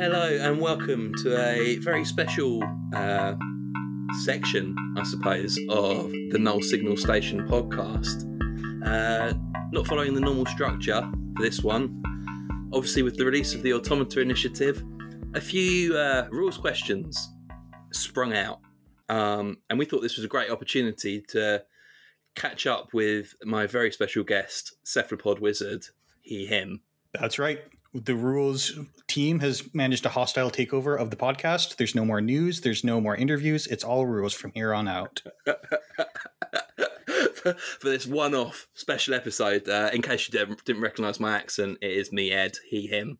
Hello and welcome to a very special uh, section, I suppose, of the Null Signal Station podcast. Uh, not following the normal structure for this one. Obviously, with the release of the Automata Initiative, a few uh, rules questions sprung out. Um, and we thought this was a great opportunity to catch up with my very special guest, Cephalopod Wizard, he, him. That's right. The rules team has managed a hostile takeover of the podcast. There's no more news. There's no more interviews. It's all rules from here on out. for, this one-off special episode, uh, in case you didn't, didn't recognise my accent, it is me, Ed, he, him,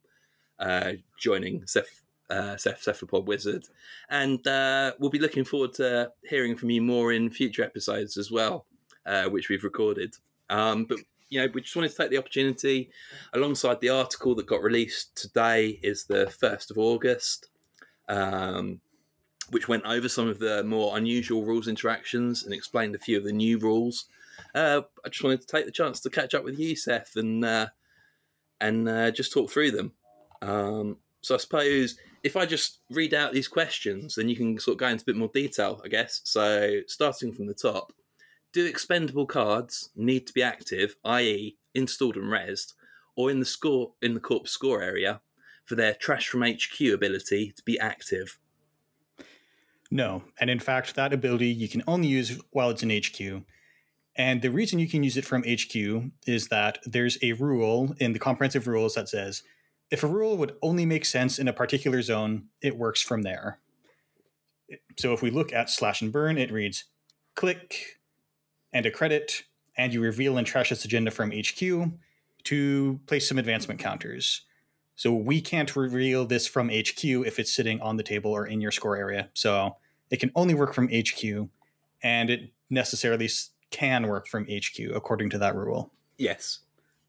uh, joining Ceph, uh, Ceph, Cephalopod Wizard, and uh, we'll be looking forward to hearing from you more in future episodes as well, uh, which we've recorded. Um, but you know, we just wanted to take the opportunity, alongside the article that got released today, is the first of August. Um, which went over some of the more unusual rules interactions and explained a few of the new rules. Uh, I just wanted to take the chance to catch up with you, Ceph, and uh, and uh, just talk through them. Um, so I suppose if I just read out these questions, then you can sort of go into a bit more detail, I guess. So starting from the top, do expendable cards need to be active, i.e., installed and rezzed, or in the score in the corp's score area for their trash from HQ ability to be active? No. And in fact, that ability you can only use while it's in HQ. And the reason you can use it from HQ is that there's a rule in the comprehensive rules that says if a rule would only make sense in a particular zone, it works from there. So if we look at slash and burn, it reads click and a credit, and you reveal and trash this agenda from HQ to place some advancement counters. So we can't reveal this from HQ if it's sitting on the table or in your score area. So it can only work from HQ, and it necessarily can work from HQ according to that rule. Yes.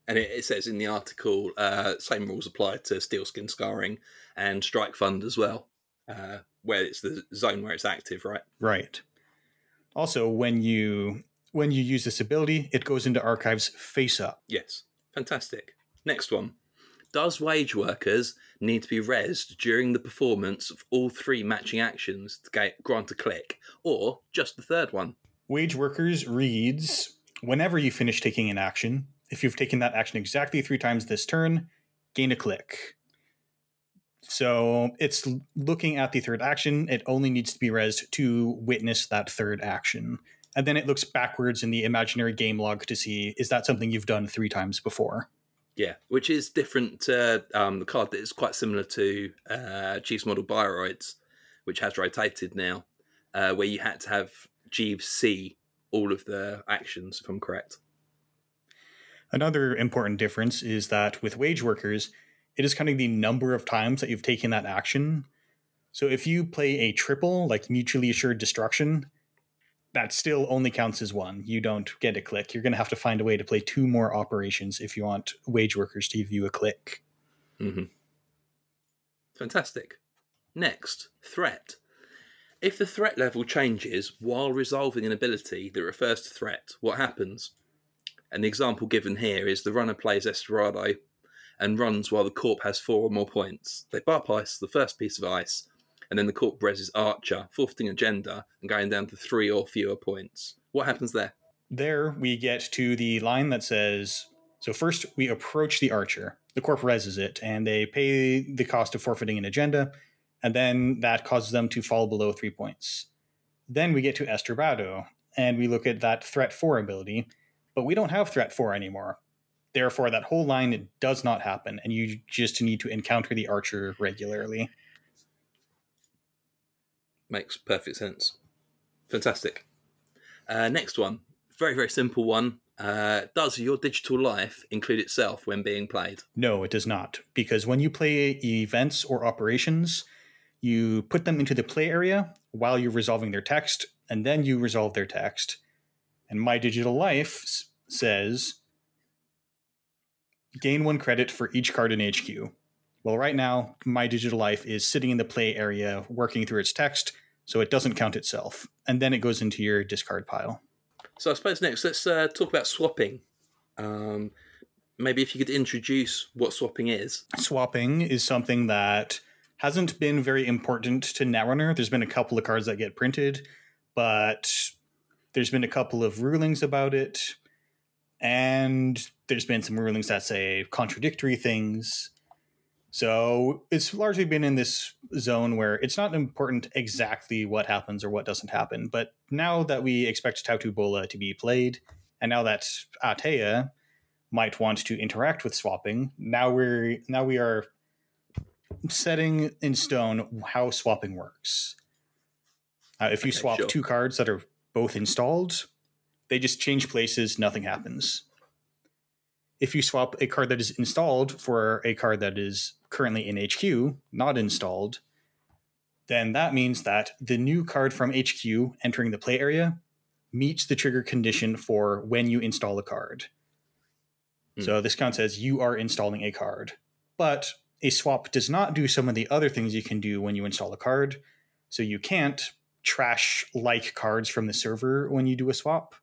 And it, it says in the article, uh, same rules apply to Steelskin Scarring and Strike Fund as well, uh, where it's the zone where it's active, right? Right. Also, when you when you use this ability, it goes into archives face up. Yes. Fantastic. Next one. Does wage workers need to be rezzed during the performance of all three matching actions to get, grant a click, or just the third one? Wage workers reads whenever you finish taking an action, if you've taken that action exactly three times this turn, gain a click. So it's looking at the third action. It only needs to be rezzed to witness that third action. And then it looks backwards in the imaginary game log to see is that something you've done three times before? Yeah, which is different to um, the card that is quite similar to uh, Jeeves model Bioroids, which has rotated now, uh, where you had to have Jeeves see all of the actions, if I'm correct. Another important difference is that with wage workers, it is counting the number of times that you've taken that action. So if you play a triple, like mutually assured destruction, that still only counts as one. You don't get a click. You're going to have to find a way to play two more operations if you want wage workers to give you a click. Mm-hmm. Fantastic. Next, threat. If the threat level changes while resolving an ability that refers to threat, what happens? The example given here is the runner plays Esterado and runs while the corp has four or more points. They bypass the first piece of ice and then the corp rezzes Archer, forfeiting agenda and going down to three or fewer points. What happens there? There we get to the line that says so first we approach the Archer. The corp rezzes it, and they pay the cost of forfeiting an agenda, and then that causes them to fall below three points. Then we get to Estrabado, and we look at that threat four ability, but we don't have threat four anymore. Therefore, that whole line does not happen, and you just need to encounter the archer regularly. Makes perfect sense. Fantastic. Uh, next one, very very simple one. Uh, does your digital life include itself when being played? No, it does not, because when you play events or operations, you put them into the play area while you're resolving their text, and then you resolve their text. And my digital life s- says gain one credit for each card in HQ. Well, right now, my digital life is sitting in the play area working through its text, so it doesn't count itself. And then it goes into your discard pile. So I suppose next let's uh, talk about swapping. Um, maybe if you could introduce what swapping is. Swapping is something that hasn't been very important to Netrunner. There's been a couple of cards that get printed, but there's been a couple of rulings about it, and there's been some rulings that say contradictory things. So it's largely been in this zone where it's not important exactly what happens or what doesn't happen. But now that we expect Tatu-Bola to be played, and now that Atea might want to interact with swapping, now we're now we are setting in stone how swapping works. Uh, if you Okay, swap sure. two cards that are both installed, they just change places, nothing happens. If you swap a card that is installed for a card that is currently in HQ, not installed, then that means that the new card from HQ entering the play area meets the trigger condition for when you install a card. Hmm. So this count says you are installing a card. But a swap does not do some of the other things you can do when you install a card. So you can't trash like cards from the server when you do a swap.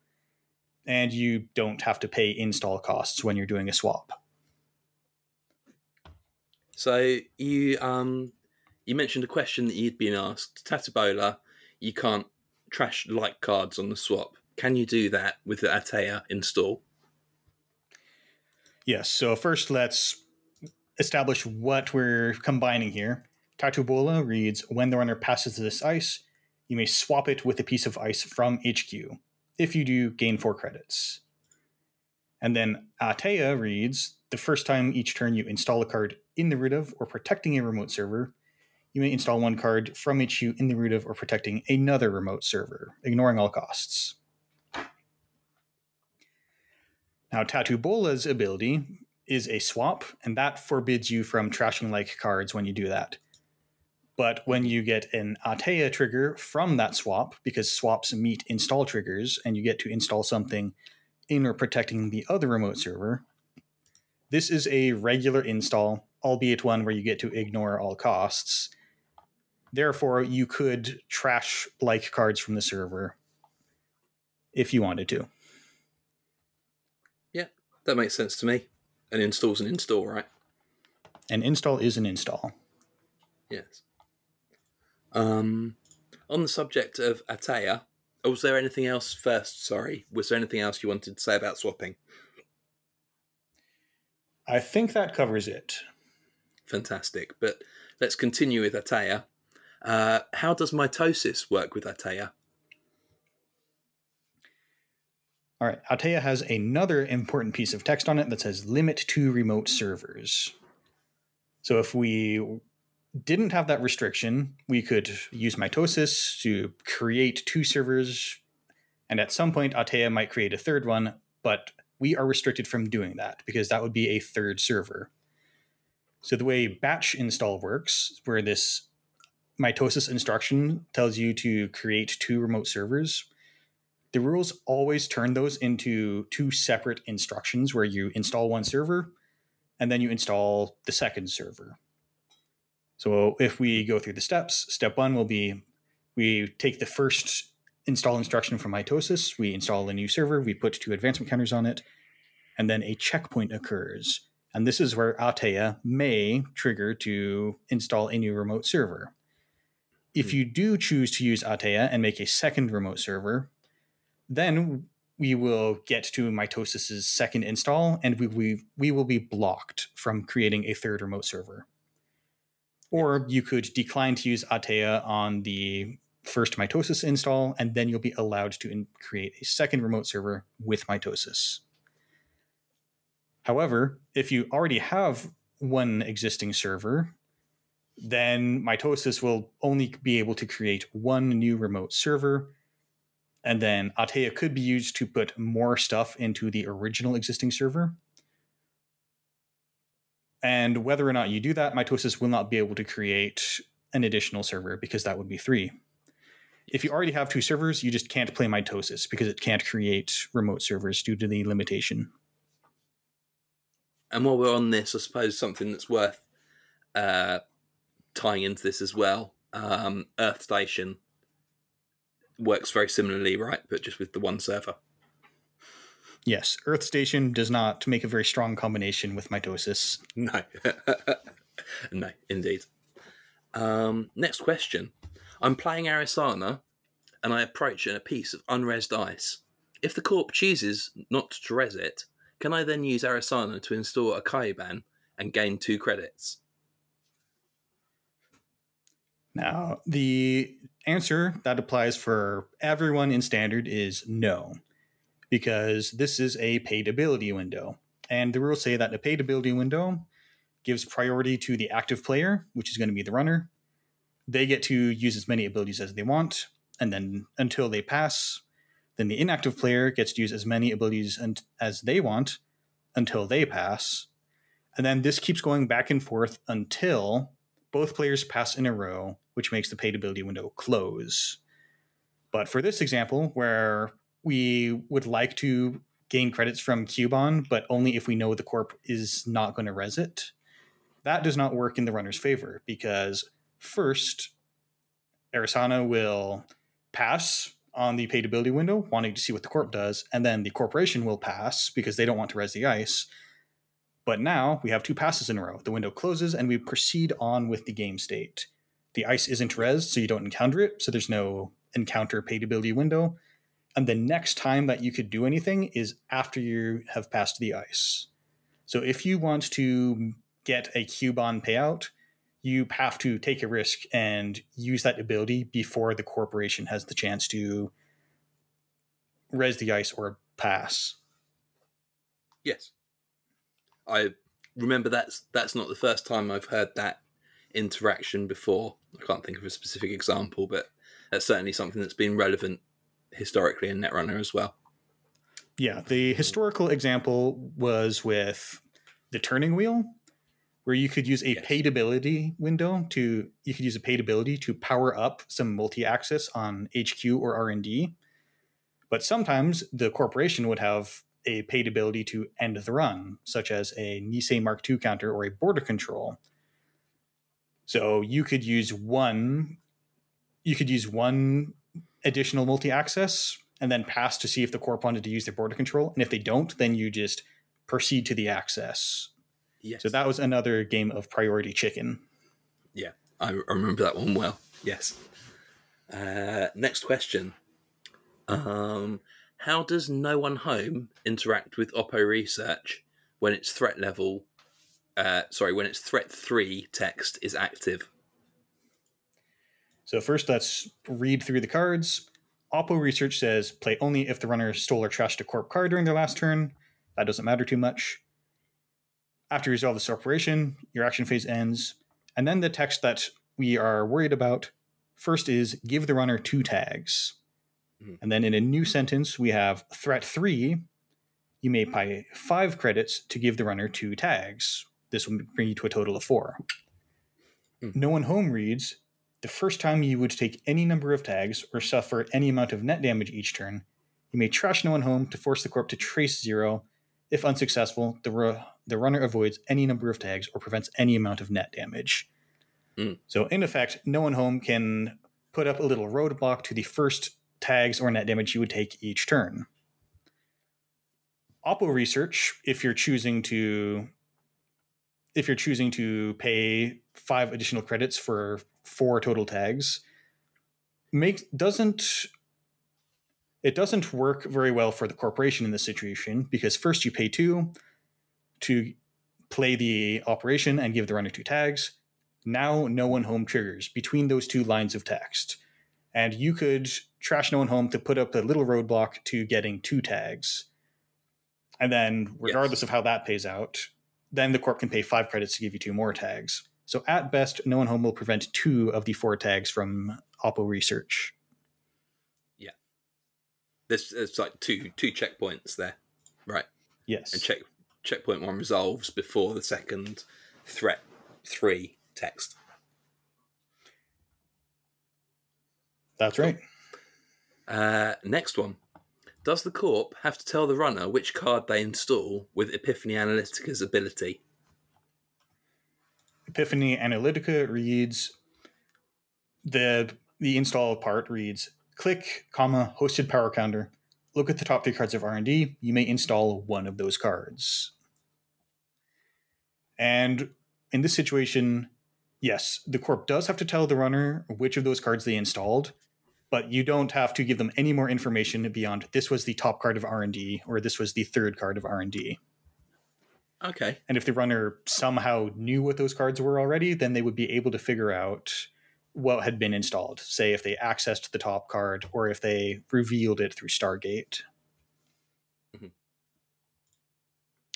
And you don't have to pay install costs when you're doing a swap. So you um you mentioned a question that you'd been asked. Tatu-Bola, you can't trash like cards on the swap. Can you do that with the Atea install? Yes, so first let's establish what we're combining here. Tatu-Bola reads When the runner passes this ice, you may swap it with a piece of ice from HQ. If you do, gain four credits. And then Atea reads The first time each turn you install a card in the root of or protecting a remote server, you may install one card from HQ in the root of or protecting another remote server, ignoring all costs. Now, Tatu-Bola's ability is a swap, and that forbids you from trashing like cards when you do that. But when you get an Atea trigger from that swap, because swaps meet install triggers, and you get to install something in or protecting the other remote server, this is a regular install, albeit one where you get to ignore all costs. Therefore, you could trash like cards from the server if you wanted to. Yeah, that makes sense to me. An install's an install, right? An install is an install. Yes. Um, on the subject of Atea, oh, was there anything else first? Sorry, was there anything else you wanted to say about swapping? I think that covers it. Fantastic. But let's continue with Atea. Uh, how does mitosis work with Atea? All right, Atea has another important piece of text on it that says limit to remote servers. So if we didn't have that restriction, we could use mitosis to create two servers, and at some point, Atea might create a third one, but we are restricted from doing that because that would be a third server. So the way batch install works, where this mitosis instruction tells you to create two remote servers, the rules always turn those into two separate instructions where you install one server and then you install the second server. So if we go through the steps, step one will be we take the first install instruction from mitosis, we install a new server, we put two advancement counters on it, and then a checkpoint occurs. And this is where Atea may trigger to install a new remote server. If hmm. you do choose to use Atea and make a second remote server, then we will get to mitosis's second install and we, we, we will be blocked from creating a third remote server or you could decline to use atea on the first mitosis install and then you'll be allowed to in- create a second remote server with mitosis however if you already have one existing server then mitosis will only be able to create one new remote server and then Atea could be used to put more stuff into the original existing server. And whether or not you do that, mitosis will not be able to create an additional server because that would be three. If you already have two servers, you just can't play mitosis because it can't create remote servers due to the limitation. And while we're on this, I suppose something that's worth uh, tying into this as well. Um, Earth Station works very similarly, right? But just with the one server. Yes, Earth Station does not make a very strong combination with mitosis. No, no, indeed. Um, next question. I'm playing Arissana and I approach a piece of unrezzed ice. If the corp chooses not to rez it, can I then use Arissana to install a Kyuban and gain two credits? Now, the answer that applies for everyone in standard is no, because this is a paid ability window. And the rules say that a paid ability window gives priority to the active player, which is going to be the runner. They get to use as many abilities as they want, and then until they pass, then the inactive player gets to use as many abilities as they want until they pass. And then this keeps going back and forth until both players pass in a row, which makes the paid ability window close. But for this example, where we would like to gain credits from Kyuban, but only if we know the corp is not going to rez it, that does not work in the runner's favor because first, Arissana will pass on the paid ability window, wanting to see what the corp does, and then the corporation will pass because they don't want to rez the ice. But now we have two passes in a row. The window closes and we proceed on with the game state. The ice isn't rez, so you don't encounter it, so there's no encounter paid ability window. And the next time that you could do anything is after you have passed the ice. So if you want to get a cube Kyuban payout, you have to take a risk and use that ability before the corporation has the chance to rez the ice or pass. Yes. I remember that's that's not the first time I've heard that interaction before. I can't think of a specific example, but that's certainly something that's been relevant historically in Netrunner as well. Yeah, the historical example was with the turning wheel, where you could use a yes. paid ability window to you could use a paid ability to power up some multi-access on HQ or R&D. But sometimes the corporation would have a paid ability to end the run, such as a Nisei Mark II counter or a border control. So you could use one you could use one additional multi-access and then pass to see if the corp wanted to use their border control. And if they don't, then you just proceed to the access. Yes. So that was another game of priority chicken. Yeah, I remember that one well. Yes. Uh, next question. Um, how does no one home interact with Oppo research when its threat level, uh, sorry, when its threat three text is active? So first, let's read through the cards. Oppo research says play only if the runner stole or trashed a corp card during their last turn. That doesn't matter too much. After you resolve this operation, your action phase ends. And then the text that we are worried about first is give the runner two tags. Mm-hmm. And then in a new sentence, we have threat three. You may pay five credits to give the runner two tags. This will bring you to a total of four. Mm-hmm. No one home reads the first time you would take any number of tags or suffer any amount of net damage each turn. You may trash no one home to force the corp to trace zero. If unsuccessful, the, ru- the runner avoids any number of tags or prevents any amount of net damage. Mm. So, in effect, no one home can put up a little roadblock to the first tags or net damage you would take each turn. Oppo research, if you're choosing to if you're choosing to pay five additional credits for four total tags, makes doesn't it doesn't work very well for the corporation in this situation because first you pay two to play the operation and give the runner two tags. Now no one home triggers between those two lines of text. And you could trash no one home to put up a little roadblock to getting two tags. And then, regardless yes. of how that pays out, then the corp can pay five credits to give you two more tags. So at best, no one home will prevent two of the four tags from Oppo research. Yeah, there's, there's like two two checkpoints there, right? Yes, and check checkpoint one resolves before the second threat three text. That's right. Uh, next one. Does the corp have to tell the runner which card they install with Epiphany Analytica's ability? Epiphany Analytica reads the the install part reads click comma hosted power counter. Look at the top three cards of r&d you may install one of those cards. And in this situation Yes, the corp does have to tell the runner which of those cards they installed, but you don't have to give them any more information beyond this was the top card of R&D or this was the third card of R&D. Okay. And if the runner somehow knew what those cards were already, then they would be able to figure out what had been installed. Say if they accessed the top card or if they revealed it through Stargate.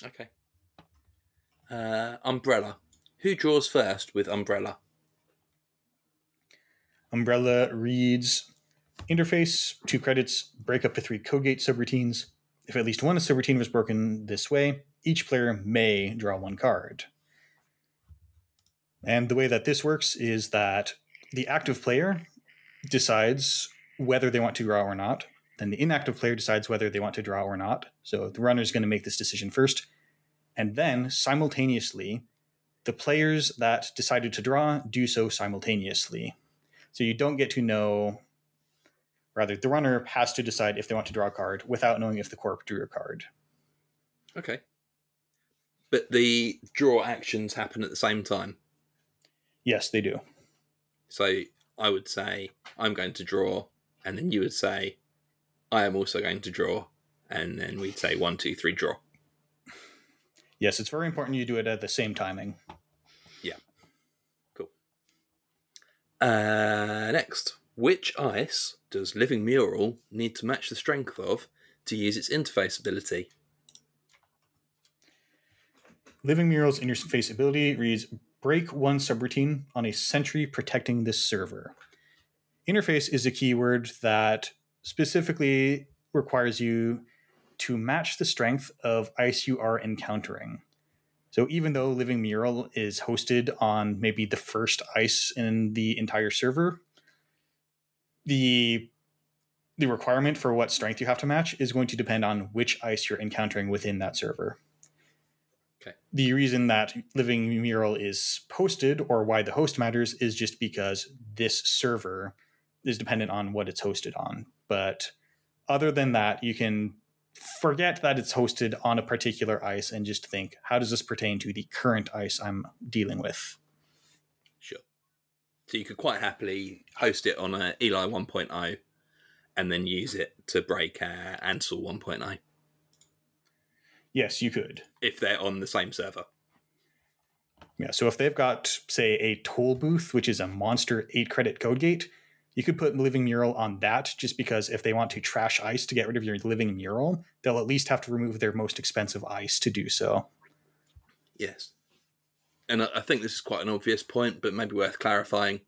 Okay. Uh, umbrella. Who draws first with umbrella? Umbrella reads interface, two credits, break up to three Codegate subroutines. If at least one subroutine was broken this way, each player may draw one card. And the way that this works is that the active player decides whether they want to draw or not. Then the inactive player decides whether they want to draw or not. So the runner is going to make this decision first. And then simultaneously, the players that decided to draw do so simultaneously. So you don't get to know, rather, the runner has to decide if they want to draw a card without knowing if the corp drew a card. Okay. But the draw actions happen at the same time. Yes, they do. So I would say, I'm going to draw, and then you would say, I am also going to draw, and then we'd say one, two, three, draw. Yes, it's very important you do it at the same timing. Yeah. Cool. Uh, next, which ice does Living Mural need to match the strength of to use its interface ability? Living Mural's interface ability reads break one subroutine on a sentry protecting this server. Interface is a keyword that specifically requires you to match the strength of ice you are encountering. So even though Living Mural is hosted on maybe the first ice in the entire server, the the requirement for what strength you have to match is going to depend on which ice you're encountering within that server. Okay. The reason that Living Mural is posted or why the host matters is just because this server is dependent on what it's hosted on. But other than that, you can forget that it's hosted on a particular ice and just think, how does this pertain to the current ice I'm dealing with? Sure. So you could quite happily host it on a Eli 1.0 and then use it to break uh, Ansel 1.0 Yes, you could. if they're on the same server. Yeah, so if they've got, say, a toll booth, which is a monster eight credit code gate, you could put Living Mural on that just because if they want to trash ice to get rid of your Living Mural, they'll at least have to remove their most expensive ice to do so. Yes. And I think this is quite an obvious point, but maybe worth clarifying.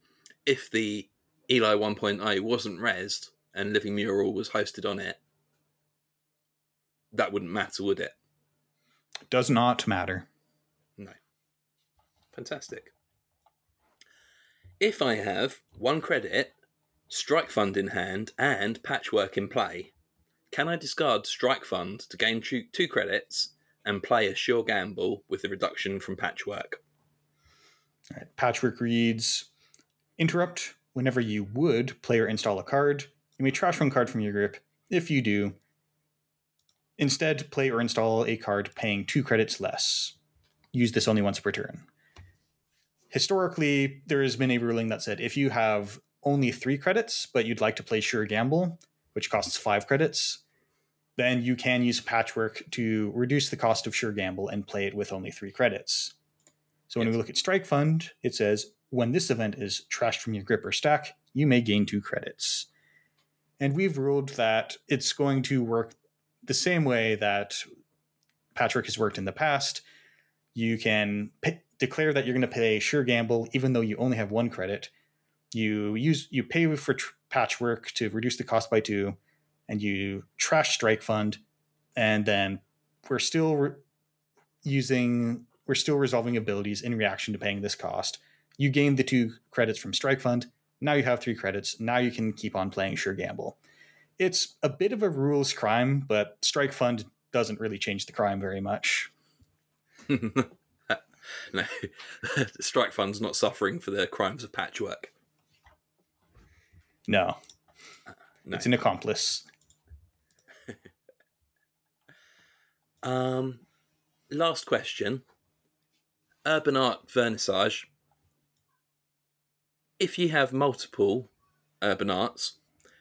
If the Eli 1.0 wasn't rezzed and Living Mural was hosted on it, that wouldn't matter, would it? Does not matter. No. Fantastic. If I have one credit, strike fund in hand, and patchwork in play, can I discard strike fund to gain two, two credits and play a sure gamble with the reduction from patchwork? Right, Patchwork reads Interrupt. Whenever you would play or install a card, you may trash one card from your grip. If you do, instead play or install a card paying two credits less. Use this only once per turn. Historically, there has been a ruling that said if you have only three credits, but you'd like to play Sure Gamble, which costs five credits, then you can use Patchwork to reduce the cost of Sure Gamble and play it with only three credits. So when we look at Strike Fund, it says when this event is trashed from your grip or stack, you may gain two credits. And we've ruled that it's going to work the same way that Patchwork has worked in the past. You can declare that you're going to pay Sure Gamble, even though you only have one credit. You use you pay for tr- Patchwork to reduce the cost by two, and you trash Strike Fund, and then we're still re- using we're still resolving abilities in reaction to paying this cost. You gain the two credits from Strike Fund. Now you have three credits. Now you can keep on playing Sure Gamble. It's a bit of a rules crime, but Strike Fund doesn't really change the crime very much. no, strike fund's not suffering for the crimes of patchwork. No, No. it's an accomplice. Um, last question. Urban art vernissage. if you have multiple urban arts,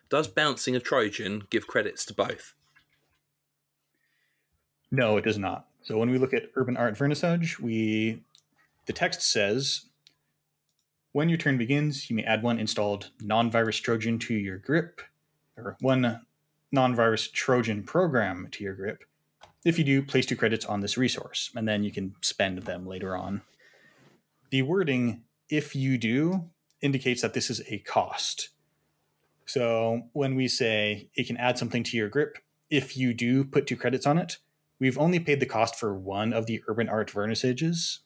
does bouncing a Trojan give credits to both? No, it does not. So when we look at urban art vernissage, we the text says when your turn begins, you may add one installed non-virus Trojan to your grip, or one non-virus Trojan program to your grip. If you do, place two credits on this resource, and then you can spend them later on. The wording, if you do, indicates that this is a cost. So when we say it can add something to your grip, if you do put two credits on it, we've only paid the cost for one of the urban art vernissages,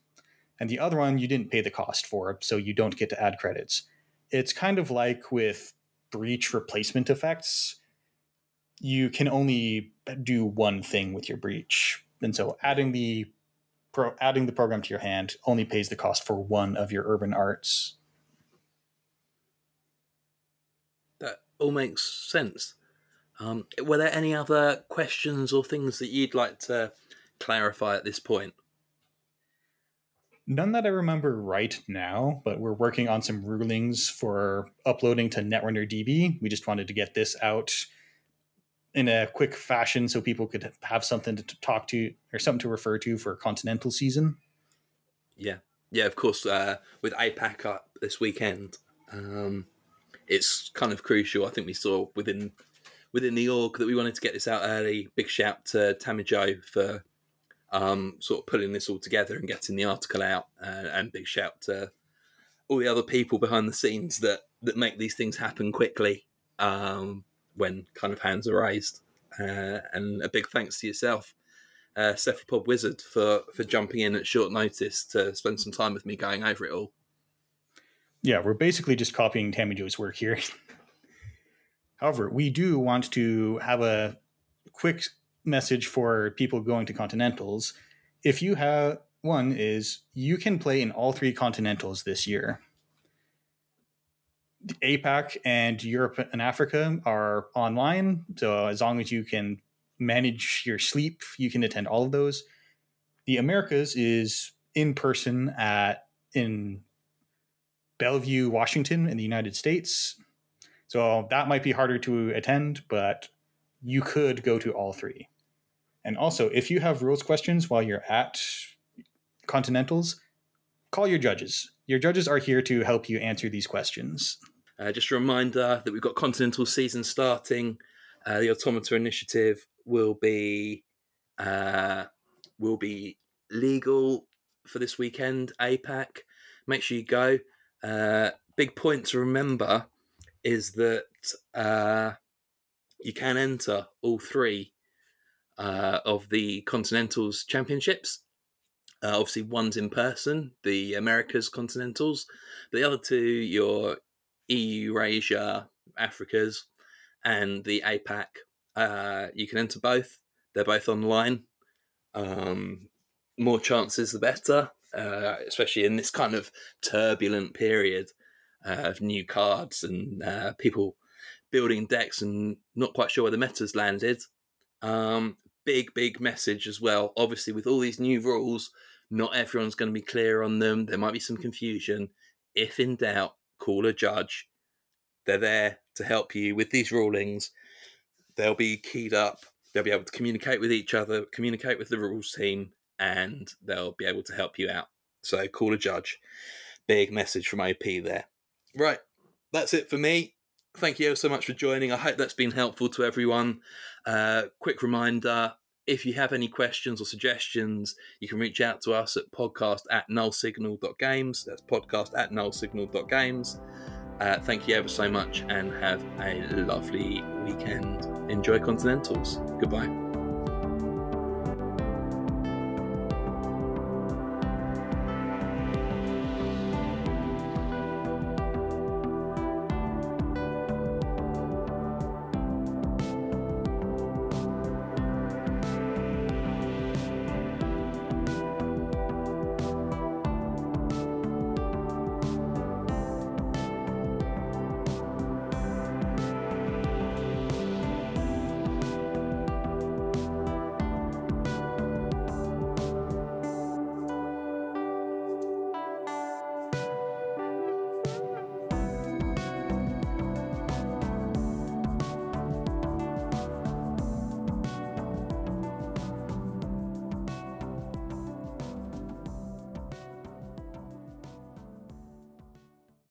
and the other one you didn't pay the cost for, so you don't get to add credits. It's kind of like with breach replacement effects. You can only do one thing with your breach, and so adding the pro, adding the program to your hand only pays the cost for one of your urban arts. That all makes sense. Um, were there any other questions or things that you'd like to clarify at this point? None that I remember right now, but we're working on some rulings for uploading to Netrunner DB. We just wanted to get this out in a quick fashion so people could have something to talk to or something to refer to for continental season. Yeah, yeah, of course. Uh, with APAC up this weekend, um, it's kind of crucial. I think we saw within within the org that we wanted to get this out early. Big shout to Tammy Joe for um, sort of pulling this all together and getting the article out, uh, and big shout to all the other people behind the scenes that that make these things happen quickly um, when kind of hands are raised. Uh, and a big thanks to yourself, uh, Cephalopod Wizard, for for jumping in at short notice to spend some time with me going over it all. Yeah, we're basically just copying Tammy Joe's work here. However, we do want to have a quick message for people going to continentals. If you have one is you can play in all three continentals this year. APAC and Europe and Africa are online, so as long as you can manage your sleep, you can attend all of those. The Americas is in person at in Bellevue, Washington, in the United States. So that might be harder to attend, but you could go to all three. And also, if you have rules questions while you're at Continentals, call your judges. Your judges are here to help you answer these questions. Uh, just a reminder that we've got Continental season starting. Uh, the Automata Initiative will be uh, will be legal for this weekend. APAC, make sure you go. Uh, big point to remember is that uh, you can enter all three uh, of the Continentals Championships. Uh, obviously, one's in person, the Americas Continentals. The other two, your EU, Eurasia, Africa's, and the APAC. Uh, you can enter both. They're both online. Um, more chances, the better, uh, especially in this kind of turbulent period uh, of new cards and uh, people building decks and not quite sure where the meta's landed. Um, big, big message as well. Obviously, with all these new rules, not everyone's going to be clear on them. There might be some confusion. If in doubt, call a judge. They're there to help you with these rulings. They'll be keyed up. They'll be able to communicate with each other, communicate with the rules team, and they'll be able to help you out. So call a judge. Big message from OP there. Right, that's it for me thank you so much for joining. I hope that's been helpful to everyone. Uh, quick reminder if you have any questions or suggestions, you can reach out to us at podcast at nullsignal.games. That's podcast at nullsignal.games. Uh, thank you ever so much and have a lovely weekend. Enjoy Continentals. Goodbye.